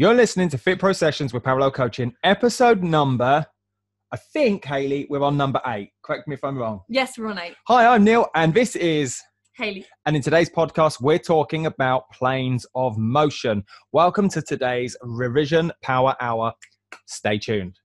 You're listening to Fit Pro Sessions with Parallel Coaching, episode number, I think, Haley, we're on number eight. Correct me if I'm wrong. Yes, we're on eight. Hi, I'm Neil, and this is, Haley. and in today's podcast, we're talking about planes of motion. Welcome to today's Revision Power Hour. Stay tuned.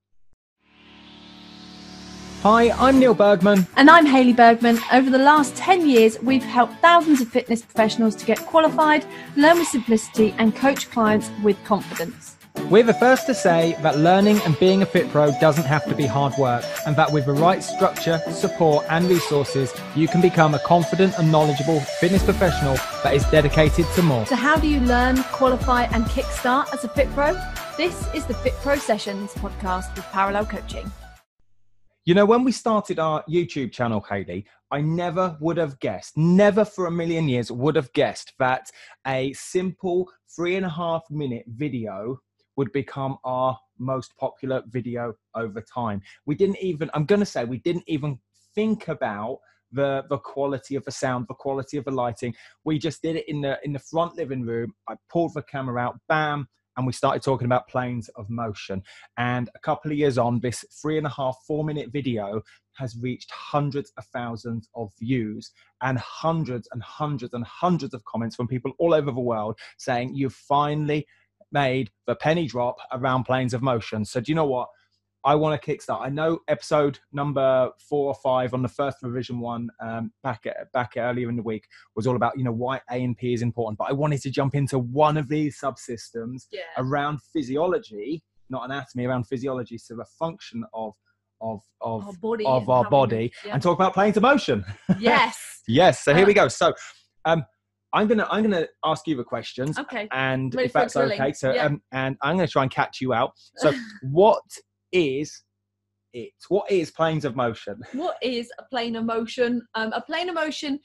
Hi, I'm Neil Bergman. And I'm Haley Bergman. Over the last 10 years, we've helped thousands of fitness professionals to get qualified, learn with simplicity, and coach clients with confidence. We're the first to say that learning and being a fit pro doesn't have to be hard work, and that with the right structure, support, and resources, you can become a confident and knowledgeable fitness professional that is dedicated to more. So, how do you learn, qualify, and kickstart as a fit pro? This is the Fit Pro Sessions podcast with Parallel Coaching. You know, when we started our YouTube channel, Haley, I never would have guessed, never for a million years would have guessed that a simple three and a half minute video would become our most popular video over time. We didn't even, I'm going to say, we didn't even think about the the quality of the sound, the quality of the lighting. We just did it in the in the front living room. I pulled the camera out, bam, and we started talking about planes of motion. And a couple of years on, this three and a half, four minute video has reached hundreds of thousands of views and hundreds and hundreds and hundreds of comments from people all over the world saying, You've finally made the penny drop around planes of motion. So, do you know what? I want to kickstart. I know episode number four or five on the first revision one um, back at, back earlier in the week was all about you know why A and P is important, but I wanted to jump into one of these subsystems Yeah. around physiology, not anatomy, around physiology, so the function of of of Our body. of and our body. Yeah. and talk about planes of motion. yes. yes. So here Uh, we go. So um, I'm gonna I'm gonna ask you the questions Okay. and Ready if that's okay. So, Yeah. um, and I'm to try and catch you out. So, what is it? What is planes of motion? what is a plane of motion? Um, a plane of motion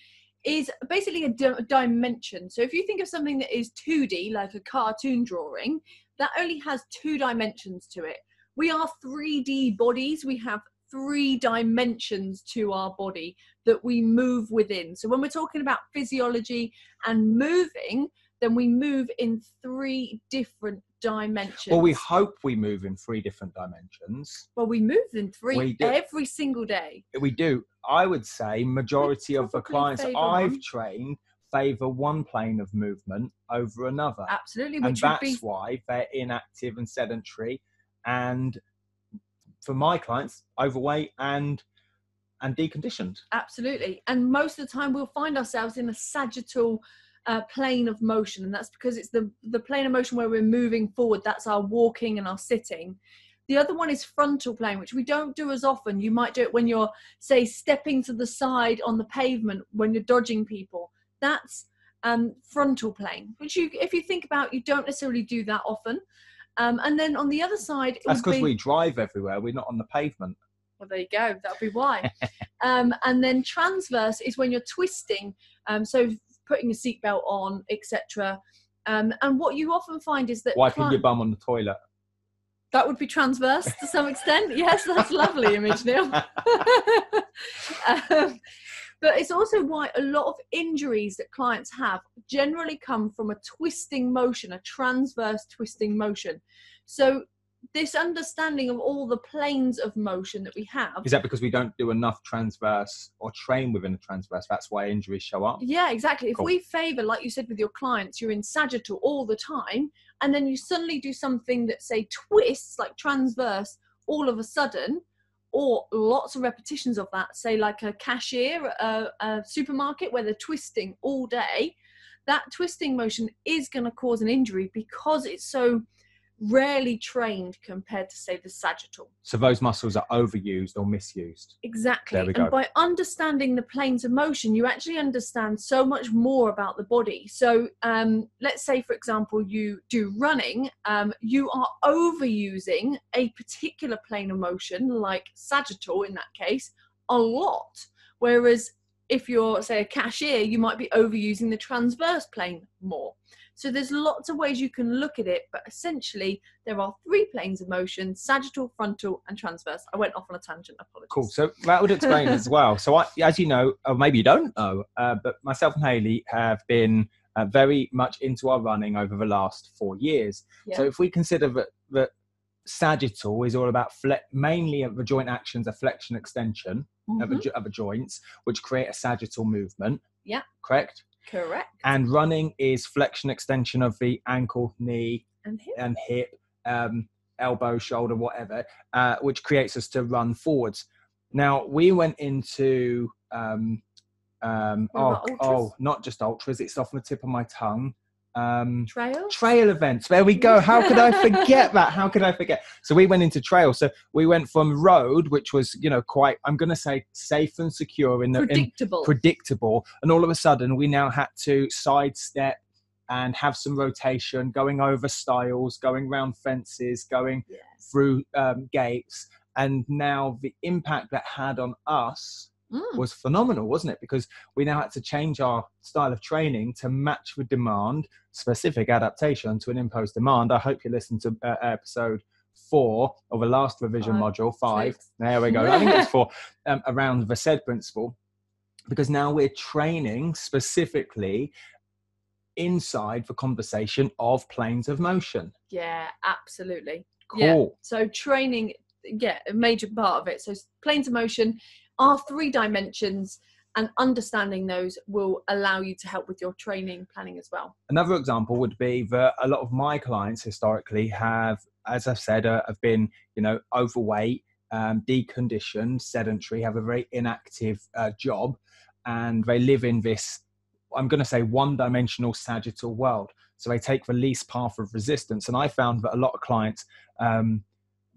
is basically a di- dimension. So if you think of something that is 2D, like a cartoon drawing, that only has two dimensions to it. We are 3D bodies. We have three dimensions to our body that we move within. So when we're talking about physiology and moving, then we move in three different dimensions. Well, we hope we move in three different dimensions. well, we move in three every single day. We do. I would say majority of the clients I've one. trained favour one plane of movement over another, Absolutely, and which that's be why they're inactive and sedentary. And for my clients, overweight and and deconditioned. Absolutely. And most of the time, we'll find ourselves in a sagittal uh, plane of motion. And that's because it's the, the plane of motion where we're moving forward. That's our walking and our sitting. The other one is frontal plane, which we don't do as often. You might do it when you're, say, stepping to the side on the pavement when you're dodging people. That's um, frontal plane, which you, if you think about, you don't necessarily do that often. Um, and then on the other side, That's because be- we drive everywhere. We're not on the pavement. well, there you go. That'll be why. um, and then transverse is when you're twisting, um, so putting a seatbelt on, etc. Um, and what you often find is that Wiping cli- your bum on the toilet. that would be transverse to some extent. Yes, that's lovely image, Neil. um, but it's also why a lot of injuries that clients have generally come from a twisting motion, a transverse twisting motion. So this understanding of all the planes of motion that we have Is that because we don't do enough transverse or train within the transverse? That's why injuries show up. Yeah, exactly. If we favor, like you said with your clients, you're in sagittal all the time, and then you suddenly do something that, say, twists, like transverse, all of a sudden, or lots of repetitions of that, say, like a cashier, a, a supermarket where they're twisting all day, that twisting motion is going to cause an injury because it's so rarely trained compared to, say, the sagittal. So those muscles are overused or misused. Exactly. There we go. And by understanding the planes of motion, you actually understand so much more about the body. So, um, let's say, for example, you do running, um, you are overusing a particular plane of motion, like sagittal in that case, a lot. Whereas if you're, say, a cashier, you might be overusing the transverse plane more. So there's lots of ways you can look at it, but essentially there are three planes of motion: sagittal, frontal, and transverse. I went off on a tangent. Apologies. Cool. So that would explain as well. So I, as you know, or maybe you don't know, uh, but myself and Haley have been uh, very much into our running over the last four years. So if we consider that, that sagittal is all about fle- mainly of the joint actions, a flexion extension of, the, Mhm. jo- of the joints, which create a sagittal movement. Yeah. Correct. Correct. And running is flexion extension of the ankle, knee, And here. and hip, um, elbow, shoulder, whatever, uh, which creates us to run forwards. Now we went into um, um, oh, oh, not just ultras. It's off the tip of my tongue. Um, Trail. trail events. There we go. How could I forget that? How could I forget? So we went into trail. So we went from road, which was you know quite I'm going to say safe and secure in the in, Predictable. predictable and all of a sudden we now had to sidestep and have some rotation going over stiles going round fences going yes. through um, gates and now the impact that had on us Mm. was phenomenal wasn't it because we now had to change our style of training to match the demand specific adaptation to an imposed demand i hope you listened to uh, episode four of the last revision Five, module five six. there we go i think it's four um, around the SAID principle because now we're training specifically inside the conversation of planes of motion Yeah, absolutely. cool Yeah. So training, yeah, a major part of it. So planes of motion are three dimensions, and understanding those will allow you to help with your training planning as well. Another example would be that a lot of my clients historically have, as I've said, uh, have been, you know, overweight, um, deconditioned, sedentary, have a very inactive uh, job, and they live in this, I'm going to say, one-dimensional sagittal world. So they take the least path of resistance, and I found that a lot of clients, um,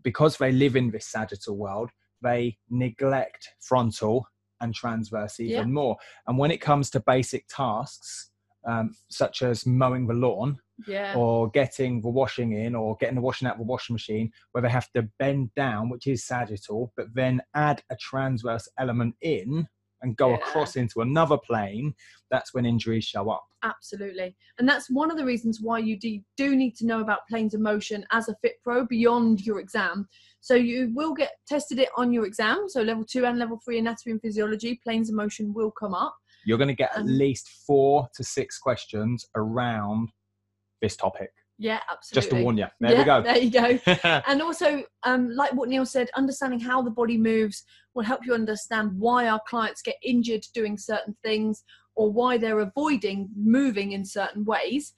because they live in this sagittal world, they neglect frontal and transverse even Yeah. more. And when it comes to basic tasks, um, such as mowing the lawn Yeah. or getting the washing in or getting the washing out of the washing machine, where they have to bend down, which is sagittal, but then add a transverse element in and go Yeah. across into another plane, that's when injuries show up. Absolutely. And that's one of the reasons why you do, need to know about planes of motion as a Fit Pro beyond your exam. So you will get tested it on your exam. So level two and level three anatomy and physiology, planes of motion will come up. You're going to get at Um, least four to six questions around this topic. Yeah, absolutely. Just to warn you. There yeah, we go. There you go. and also, um, like what Neil said, understanding how the body moves will help you understand why our clients get injured doing certain things or why they're avoiding moving in certain ways.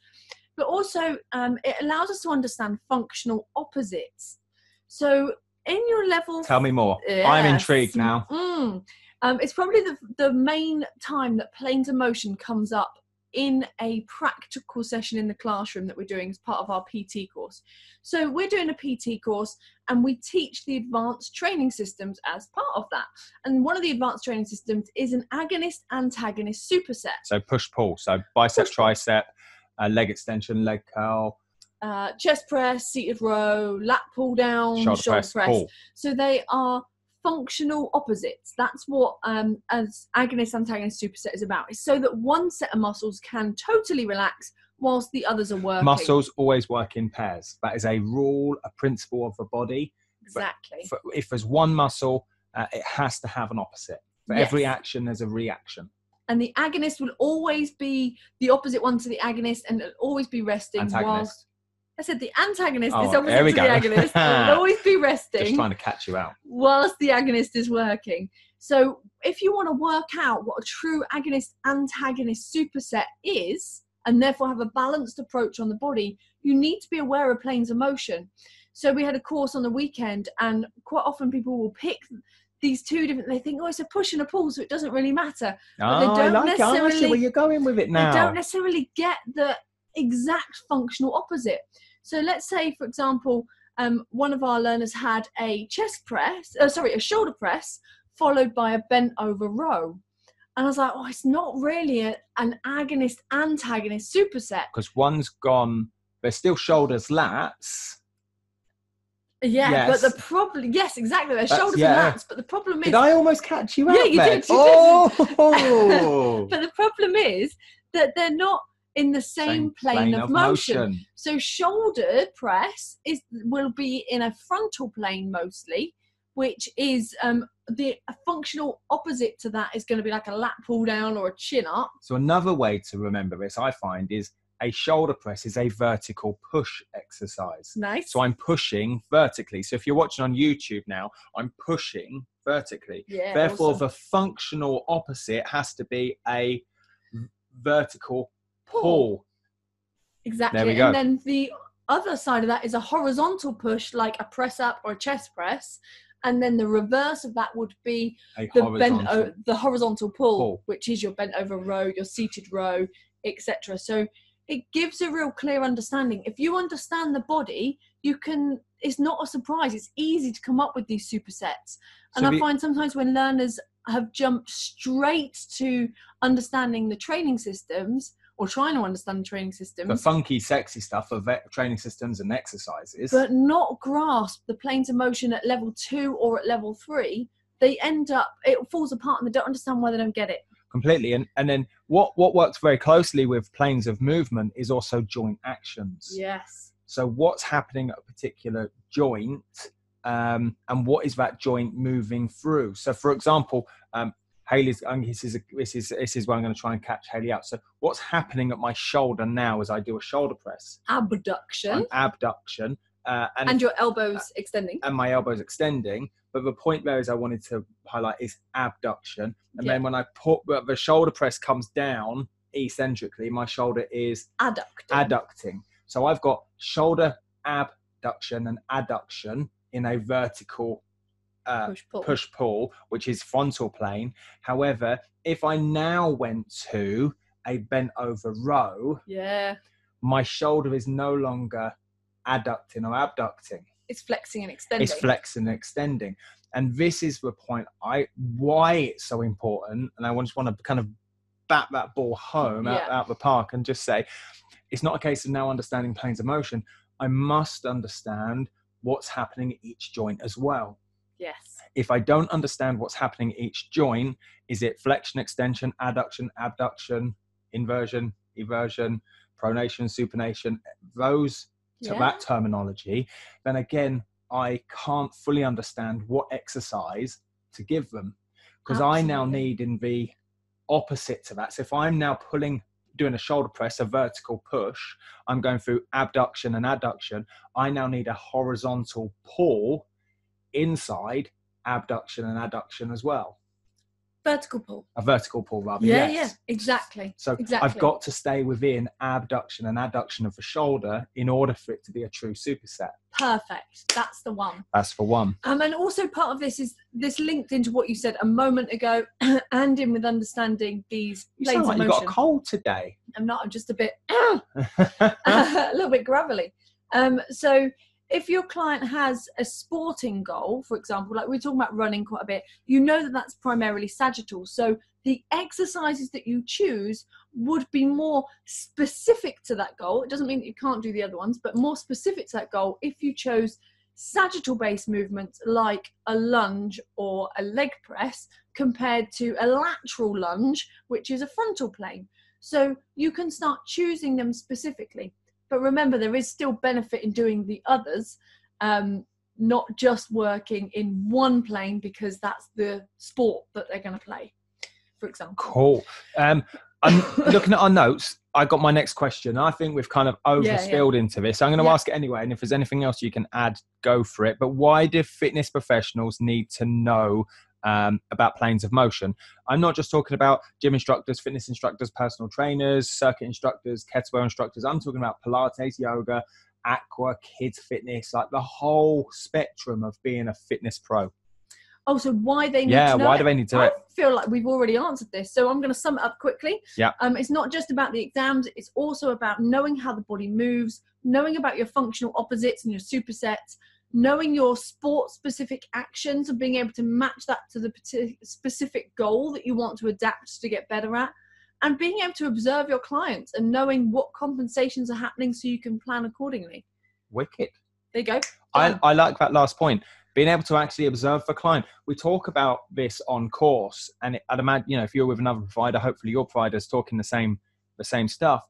But also, um, it allows us to understand functional opposites. So, in your level Tell me more. I'm intrigued now. Mm. Um, it's probably the, the main time that planes of motion comes up in a practical session in the classroom that we're doing as part of our PT course. So we're doing a PT course and we teach the advanced training systems as part of that. And one of the advanced training systems is an agonist antagonist superset. So push pull. So bicep, tricep, uh, leg extension, leg curl, Uh, chest press, seated row, lat pull down, shoulder, press, pull. So they are functional opposites. That's what um, as agonist antagonist superset is about. It's so that one set of muscles can totally relax whilst the others are working. Muscles always work in pairs. That is a rule, a principle of the body. Exactly. For, if there's one muscle, uh, it has to have an opposite. For every action, there's a reaction. And the agonist will always be the opposite one to the agonist and it'll always be resting whilst Antagonist. I said the antagonist Oh, is opposite we the go. agonist. It'll always be resting. Just trying to catch you out. whilst the agonist is working. So, if you want to work out what a true agonist antagonist superset is, and therefore have a balanced approach on the body, you need to be aware of planes of motion. So, we had a course on the weekend, and quite often people will pick these two different, they think, oh, it's a push and a pull, so it doesn't really matter. Oh, they I don't like it. I see necessarily- where you're going with it now. They don't necessarily get the exact functional opposite. So let's say, for example, um, one of our learners had a chest press, uh, sorry, a shoulder press, followed by a bent over row. And I was like, oh, it's not really a, an agonist antagonist superset. Because one's gone, there's still shoulders, lats. Yeah, Yes. but the problem, yes, exactly, they're shoulders yeah. and lats. But the problem is, Did I almost catch you out Yeah, you did, you did. Oh! but the problem is that they're not in the same, plane, of, motion. So shoulder press is will be in a frontal plane mostly, which is um, the functional opposite to that is going to be like a lat pull down or a chin up. So another way to remember this, I find, is a shoulder press is a vertical push exercise. Nice. So I'm pushing vertically. So if you're watching on YouTube now, I'm pushing vertically. yeah. Therefore, awesome. the functional opposite has to be a vertical Pull. exactly. there we go. And then the other side of that is a horizontal push, like a press up or a chest press. And then the reverse of that would be A the horizontal. bent o- the horizontal pull, Pull. which is your bent over row, your seated row, etc. So it gives a real clear understanding. If you understand the body, you can. It's not a surprise. It's easy to come up with these supersets. And So I the- find sometimes when learners have jumped straight to understanding the training systems or trying to understand the training systems. the funky, sexy stuff of training systems and exercises. but not grasp the planes of motion at level two or at level three, they end up it falls apart and they don't understand why they don't get it. completely and and then what what works very closely with planes of movement is also joint actions Yes. so what's happening at a particular joint um, and what is that joint moving through so for example um, Haley's um, this is a, this is this is where I'm going to try and catch Haley out. So what's happening at my shoulder now as I do a shoulder press, Abduction. abduction, uh, and and your elbows extending. and my elbows extending. But the point there is I wanted to highlight is abduction. And Yeah. then when I put the shoulder press comes down eccentrically, my shoulder is Adducting. adducting. So I've got shoulder abduction and adduction in a vertical uh, push pull. push pull, which is frontal plane. However, if I now went to a bent over row, Yeah. my shoulder is no longer adducting or abducting It's flexing and extending. it's flexing and extending and this is the point i why it's so important and i just want to kind of bat that ball home out, Yeah. out the park and just say it's not a case of now understanding planes of motion i must understand what's happening at each joint as well yes. if i don't understand what's happening each joint is it flexion extension adduction abduction inversion eversion pronation supination those to Yeah. that terminology, then again, I can't fully understand what exercise to give them because I now need in the opposite to that. So if I'm now pulling, doing a shoulder press, a vertical push, I'm going through abduction and adduction. I now need a horizontal pull inside abduction and adduction as well. Vertical pull. A vertical pull, rather. Yeah, yes. yeah. Exactly. So Exactly. I've got to stay within abduction and adduction of the shoulder in order for it to be a true superset. Perfect. That's the one. That's for one. Um, and also part of this is this linked into what you said a moment ago, and in with understanding these You planes like of you got a cold today. I'm not. I'm just a bit a little bit gravelly. Um, so if your client has a sporting goal, for example, like we're talking about running quite a bit, you know that that's primarily sagittal. So the exercises that you choose would be more specific to that goal. It doesn't mean that you can't do the other ones, but more specific to that goal if you chose sagittal based movements like a lunge or a leg press compared to a lateral lunge, which is a frontal plane. So you can start choosing them specifically. But remember, there is still benefit in doing the others, um, not just working in one plane because that's the sport that they're going to play, for example. Cool. Um, I'm looking at our notes. I got my next question. I think we've kind of yeah. overspilled into this. I'm going to Yeah. ask it anyway. And if there's anything else you can add, go for it. But why do fitness professionals need to know um, about planes of motion? I'm not just talking about gym instructors, fitness instructors, personal trainers, circuit instructors, kettlebell instructors. I'm talking about Pilates, yoga, aqua, kids fitness, like the whole spectrum of being a fitness pro. Oh, so why they need Yeah, why it? do they need to I it? feel like we've already answered this, so I'm going to sum it up quickly. Yeah. Um, it's not just about the exams; it's also about knowing how the body moves, knowing about your functional opposites and your supersets, knowing your sport-specific actions, and being able to match that to the specific goal that you want to adapt to get better at, and being able to observe your clients and knowing what compensations are happening so you can plan accordingly. Wicked. There you go. I, I like that last point. Being able to actually observe the client. We talk about this on course, and it, I'd imagine you know if you're with another provider, hopefully your provider's talking the same the same stuff.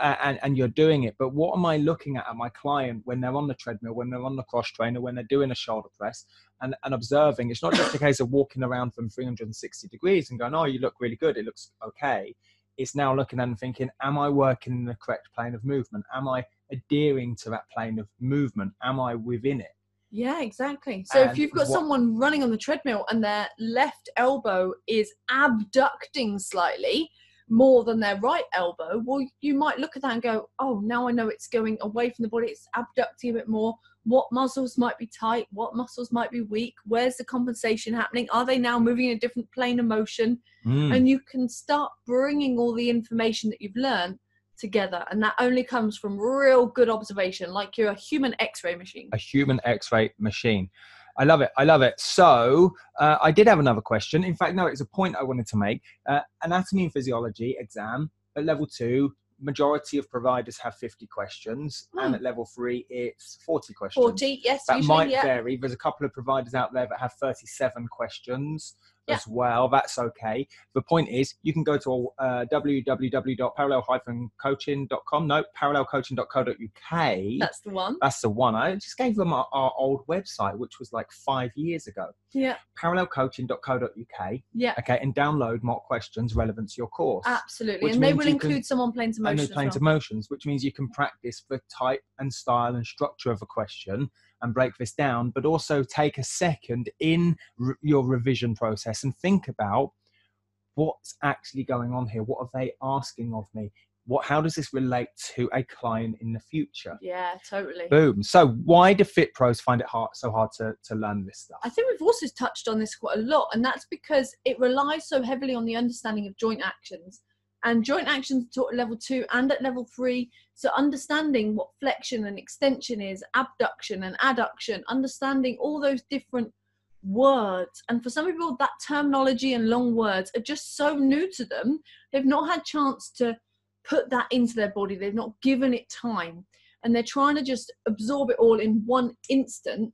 And, and you're doing it. But what am I looking at at my client when they're on the treadmill, when they're on the cross trainer, when they're doing a shoulder press and, and observing? It's not just a case of walking around from 360 degrees and going, oh, you look really good. It looks okay. It's now looking at and thinking, am I working in the correct plane of movement? Am I adhering to that plane of movement? Am I within it? Yeah, exactly. So if you've got what- someone running on the treadmill and their left elbow is abducting slightly more than their right elbow, well, you might look at that and go, oh, now I know it's going away from the body, it's abducting a bit more. What muscles might be tight? What muscles might be weak? Where's the compensation happening? Are they now moving in a different plane of motion? Mm. And you can start bringing all the information that you've learned together. And that only comes from real good observation, like you're a human x ray machine. a human x-ray machine i love it i love it. So uh, i did have another question. In fact no it's a point i wanted to make. Uh, anatomy and physiology exam at level two majority of providers have 50 questions and Hmm. at level three it's 40 questions. 40, yes, that usually, might yeah. vary. There's a couple of providers out there that have 37 questions Yeah. as well that's okay the point is you can go to uh, www.parallel-coaching.com no parallelcoaching.co.uk That's the one. that's the one. I just gave them our, our old website, which was like five years ago. Yeah, Parallelcoaching.co.uk. yeah, Okay, and download mock questions relevant to your course. absolutely. And they will can- include some on planes of and motion. the as planes well. of motions, which means you can practice the type and style and structure of a question and break this down, but also take a second in re- your revision process and think about what's actually going on here. What are they asking of me? What? How does this relate to a client in the future? Yeah, totally. Boom. So why do fit pros find it hard, so hard to, to learn this stuff? I think we've also touched on this quite a lot, and that's because it relies so heavily on the understanding of joint actions. And joint actions taught at level two and at level three. So, understanding what flexion and extension is, abduction and adduction, understanding all those different words. And for some people, that terminology and long words are just so new to them, they've not had chance to put that into their body, they've not given it time. And they're trying to just absorb it all in one instant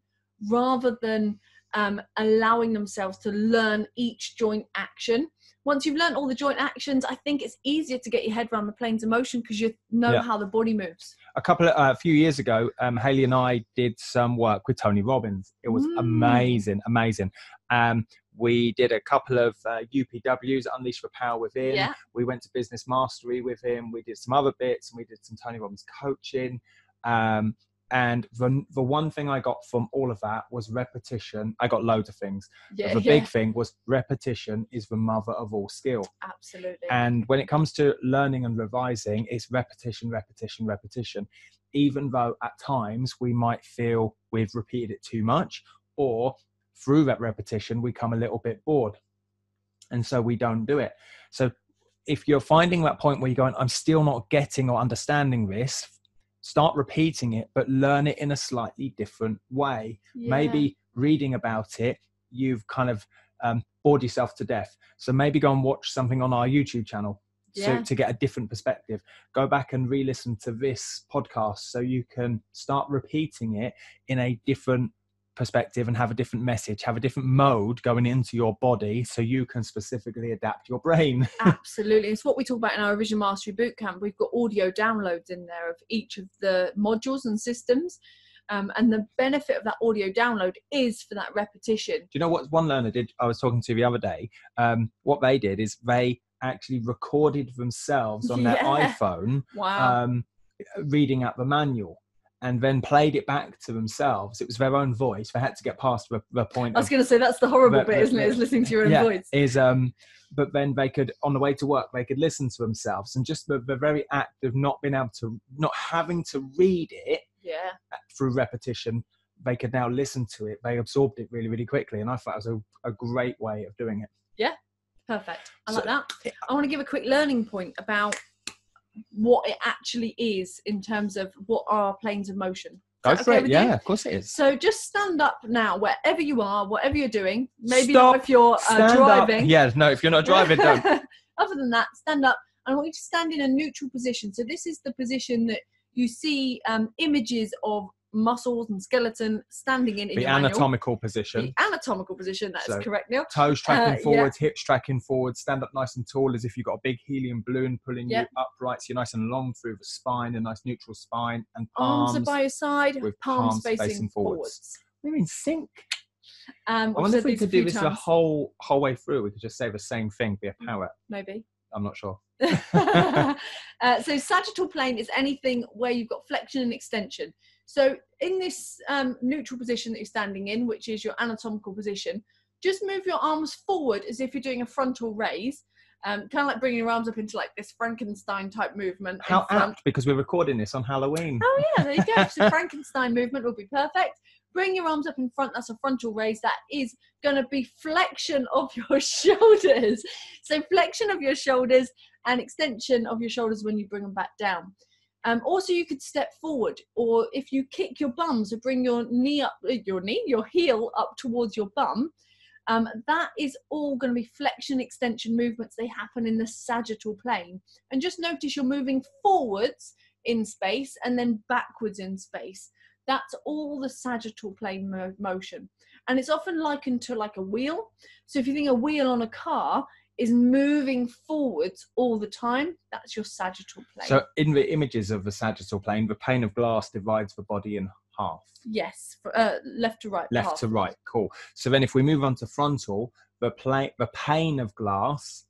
rather than um, allowing themselves to learn each joint action. Once you've learned all the joint actions, I think it's easier to get your head around the planes of motion because you know Yeah. how the body moves. a couple of uh, a few years ago, um, Haley and I did some work with Tony Robbins. It was Mm. amazing, amazing. Um, we did a couple of uh, UPWs, Unleash the Power Within. Yeah. We went to Business Mastery with him. We did some other bits, and we did some Tony Robbins coaching. Um, and the, the one thing I got from all of that was repetition. I got loads of things. Yeah, the yeah, big thing was repetition is the mother of all skill. absolutely. And when it comes to learning and revising, it's repetition, repetition, repetition. Even though at times we might feel we've repeated it too much, or through that repetition, we come a little bit bored. And so we don't do it. So if you're finding that point where you're going, I'm still not getting or understanding this, start repeating it, but learn it in a slightly different way. Yeah. maybe reading about it you've kind of um, bored yourself to death. So maybe go and watch something on our youtube channel so to get a different perspective. Go back and re-listen to this podcast so you can start repeating it in a different perspective and have a different message have a different mode going into your body so you can specifically adapt your brain Absolutely. It's what we talk about in our Revision Mastery Bootcamp. We've got audio downloads in there of each of the modules and systems. Um, and the benefit of that audio download is for that repetition. Do you know what one learner did? I was talking to the other day. Um, what they did is they actually recorded themselves on their iPhone Wow. um, reading out the manual and then played it back to themselves. It was their own voice. They had to get past the, the point I was going to say that's the horrible but- bit, but- isn't it? Is listening to your own yeah, voice. is um but then they could on the way to work they could listen to themselves and just the, the very act of not being able to not having to read it Yeah. through repetition they could now listen to it they absorbed it really really quickly and i thought it was a, a great way of doing it Yeah, Perfect. I So- like that. I want to give a quick learning point about what it actually is in terms of what are planes of motion. go for okay it yeah you? of course it is So just stand up now, wherever you are, whatever you're doing. Maybe Stop. not if you're uh, Stand up. driving. yeah no if you're not driving don't Other than that, stand up. And I want you to stand in a neutral position. So this is the position that you see um, images of muscles and skeleton standing in, The your manual. anatomical position. The anatomical position. That's So- correct, Neil. Toes tracking Uh, yeah. forwards, hips tracking forwards, stand up nice and tall as if you've got a big helium balloon pulling Yeah. you upright. So you're nice and long through the spine, a nice neutral spine, and Arms, are by your side, with palms, palms facing, facing forwards. forwards. We're in sync. Um, I wonder if we could do this the whole whole way through. We could just say the same thing, be a power. maybe. I'm not sure. uh, so sagittal plane is anything where you've got flexion and extension. So in this um, neutral position that you're standing in, which is your anatomical position, just move your arms forward as if you're doing a frontal raise, um, kind of like bringing your arms up into like this Frankenstein type movement. How apt because we're recording this on Halloween. Oh yeah, there you go. So Frankenstein movement will be perfect. Bring your arms up in front. That's a frontal raise. That is going to be flexion of your shoulders. So flexion of your shoulders and extension of your shoulders when you bring them back down. Um, also, you could step forward, or if you kick your bum, so bring your knee up, uh, your knee, your heel up towards your bum. Um, that is all going to be flexion extension movements. They happen in the sagittal plane. And just notice you're moving forwards in space and then backwards in space. That's all the sagittal plane mo- motion. And it's often likened to like a wheel. So if you think a wheel on a car is moving forwards all the time, that's your sagittal plane. So in the images of the sagittal plane, the pane of glass divides the body in half, yes, uh, left to right. left half. to right. Cool. So then if we move on to frontal, the plane, the pane of glass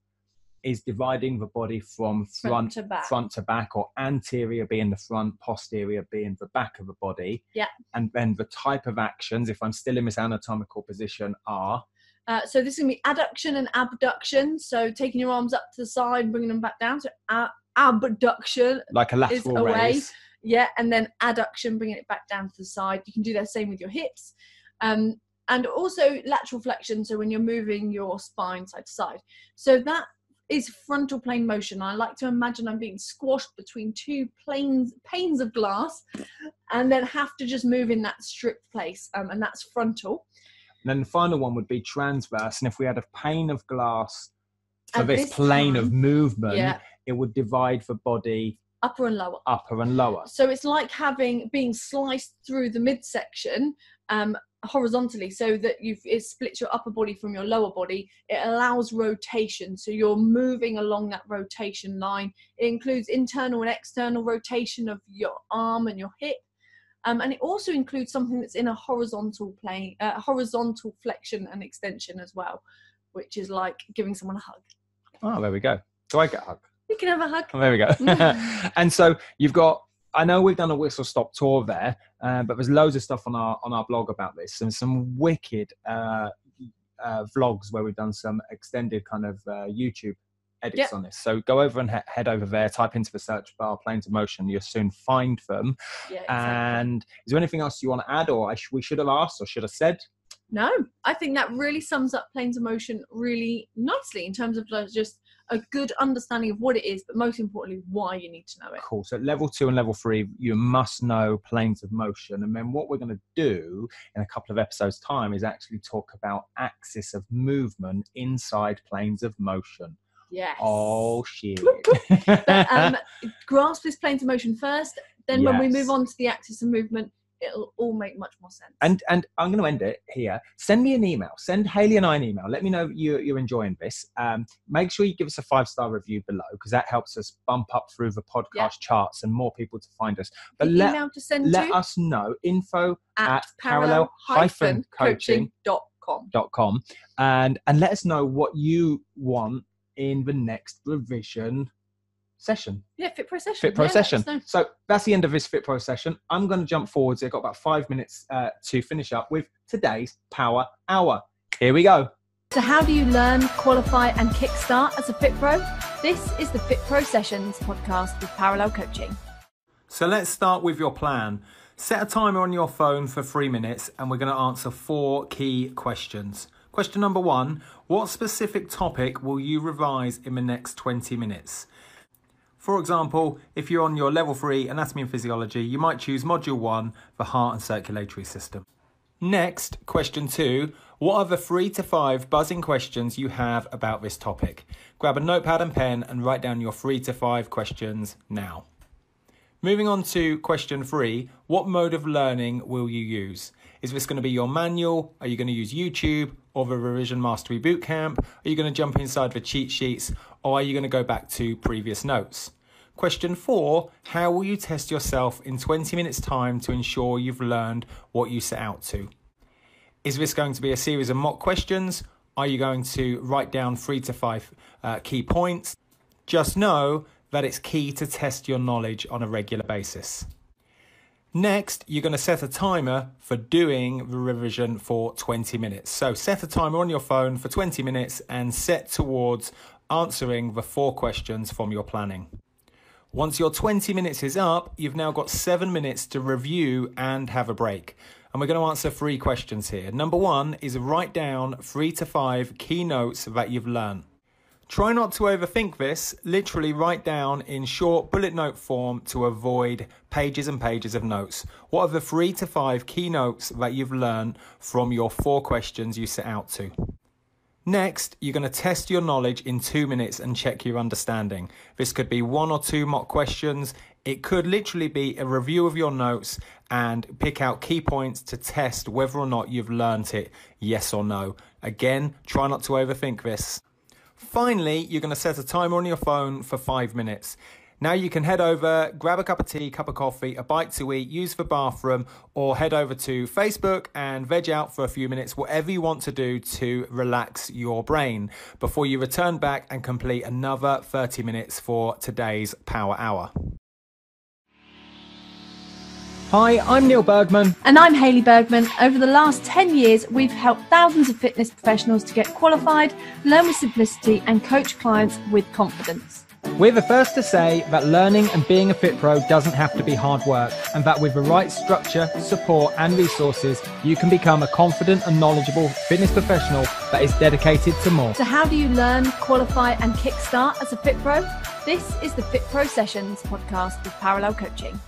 is dividing the body from Front front to back. front to back, or anterior being the front, posterior being the back of the body. Yeah. And then the type of actions, if I'm still in this anatomical position, are Uh, so this is going to be adduction and abduction. So taking your arms up to the side and bringing them back down. So a- abduction like a lateral away. raise. yeah and then adduction bringing it back down to the side you can do that same with your hips um, and also lateral flexion so when you're moving your spine side to side so that is frontal plane motion i like to imagine i'm being squashed between two planes panes of glass and then have to just move in that strict place um, and that's frontal And then the final one would be transverse. And if we had a pane of glass for this, this plane of movement, yeah it would divide the body upper and lower upper and lower. So it's like having being sliced through the midsection um, horizontally, so that you've it splits your upper body from your lower body. It allows rotation, so you're moving along that rotation line. It includes internal and external rotation of your arm and your hip. Um, and it also includes something that's in a horizontal plane, uh, horizontal flexion and extension as well, which is like giving someone a hug. Oh, there we go. Do I get a hug? You can have a hug. Oh, there we go. and so you've got. I know we've done a whistle stop tour there, uh, but there's loads of stuff on our on our blog about this, and some wicked uh, uh, vlogs where we've done some extended kind of uh, YouTube edits Yep. on this. So go over and he- head over there, type into the search bar "planes of motion." You'll soon find them. Yeah, exactly. And is there anything else you want to add, or I sh- we should have asked, or should have said? No, I think that really sums up planes of motion really nicely in terms of just a good understanding of what it is, but most importantly, why you need to know it. Cool. So at level two and level three, you must know planes of motion. And then what we're going to do in a couple of episodes' time is actually talk about axis of movement inside planes of motion. Yes. Oh shit. But um, grasp this plane of motion first. Then when we move on to the axis of movement, it'll all make much more sense. and and I'm going to end it here. Send me an email. Send Haley and I an email. Let me know you, you're enjoying this. Um, make sure you give us a five star review below because that helps us bump up through the podcast Yeah. charts and more people to find us. But the let email to send let to us know info at at parallel-coaching dot com. dot com and and let us know what you want in the next revision session Yeah, Fit Pro session. fit pro Yeah, session so that's the end of this fit pro session i'm going to jump forwards i've got about five minutes uh, to finish up with today's power hour here we go So, how do you learn, qualify, and kickstart as a Fit Pro? This is the Fit Pro Sessions podcast with Parallel Coaching. So let's start with your plan. Set a timer on your phone for three minutes and we're going to answer four key questions. Question number one What specific topic will you revise in the next 20 minutes? For example, if you're on your level three anatomy and physiology, you might choose module one, the heart and circulatory system. Next, question two What are the three to five buzzing questions you have about this topic? Grab a notepad and pen and write down your three to five questions now. Moving on to question three What mode of learning will you use? Is this going to be your manual? Are you going to use YouTube or the Revision Mastery Bootcamp? Are you going to jump inside the cheat sheets or are you going to go back to previous notes? Question four How will you test yourself in 20 minutes' time to ensure you've learned what you set out to? Is this going to be a series of mock questions? Are you going to write down three to five uh, key points? Just know that it's key to test your knowledge on a regular basis. Next, you're going to set a timer for doing the revision for 20 minutes. So set a timer on your phone for 20 minutes and set towards answering the four questions from your planning. Once your 20 minutes is up, you've now got seven minutes to review and have a break. And we're going to answer three questions here. Number one is write down three to five key notes that you've learned. Try not to overthink this. Literally write down in short bullet note form to avoid pages and pages of notes. What are the three to five key notes that you've learned from your four questions you set out to? Next, you're going to test your knowledge in two minutes and check your understanding. This could be one or two mock questions. It could literally be a review of your notes and pick out key points to test whether or not you've learnt it, yes or no. Again, try not to overthink this. Finally, you're going to set a timer on your phone for five minutes. Now you can head over, grab a cup of tea, cup of coffee, a bite to eat, use the bathroom, or head over to Facebook and veg out for a few minutes, whatever you want to do to relax your brain before you return back and complete another 30 minutes for today's Power Hour. Hi, I'm Neil Bergman. And I'm Hayley Bergman. Over the last 10 years, we've helped thousands of fitness professionals to get qualified, learn with simplicity, and coach clients with confidence. We're the first to say that learning and being a fit pro doesn't have to be hard work, and that with the right structure, support, and resources, you can become a confident and knowledgeable fitness professional that is dedicated to more. So, how do you learn, qualify, and kickstart as a fit pro? This is the Fit Pro Sessions podcast with Parallel Coaching.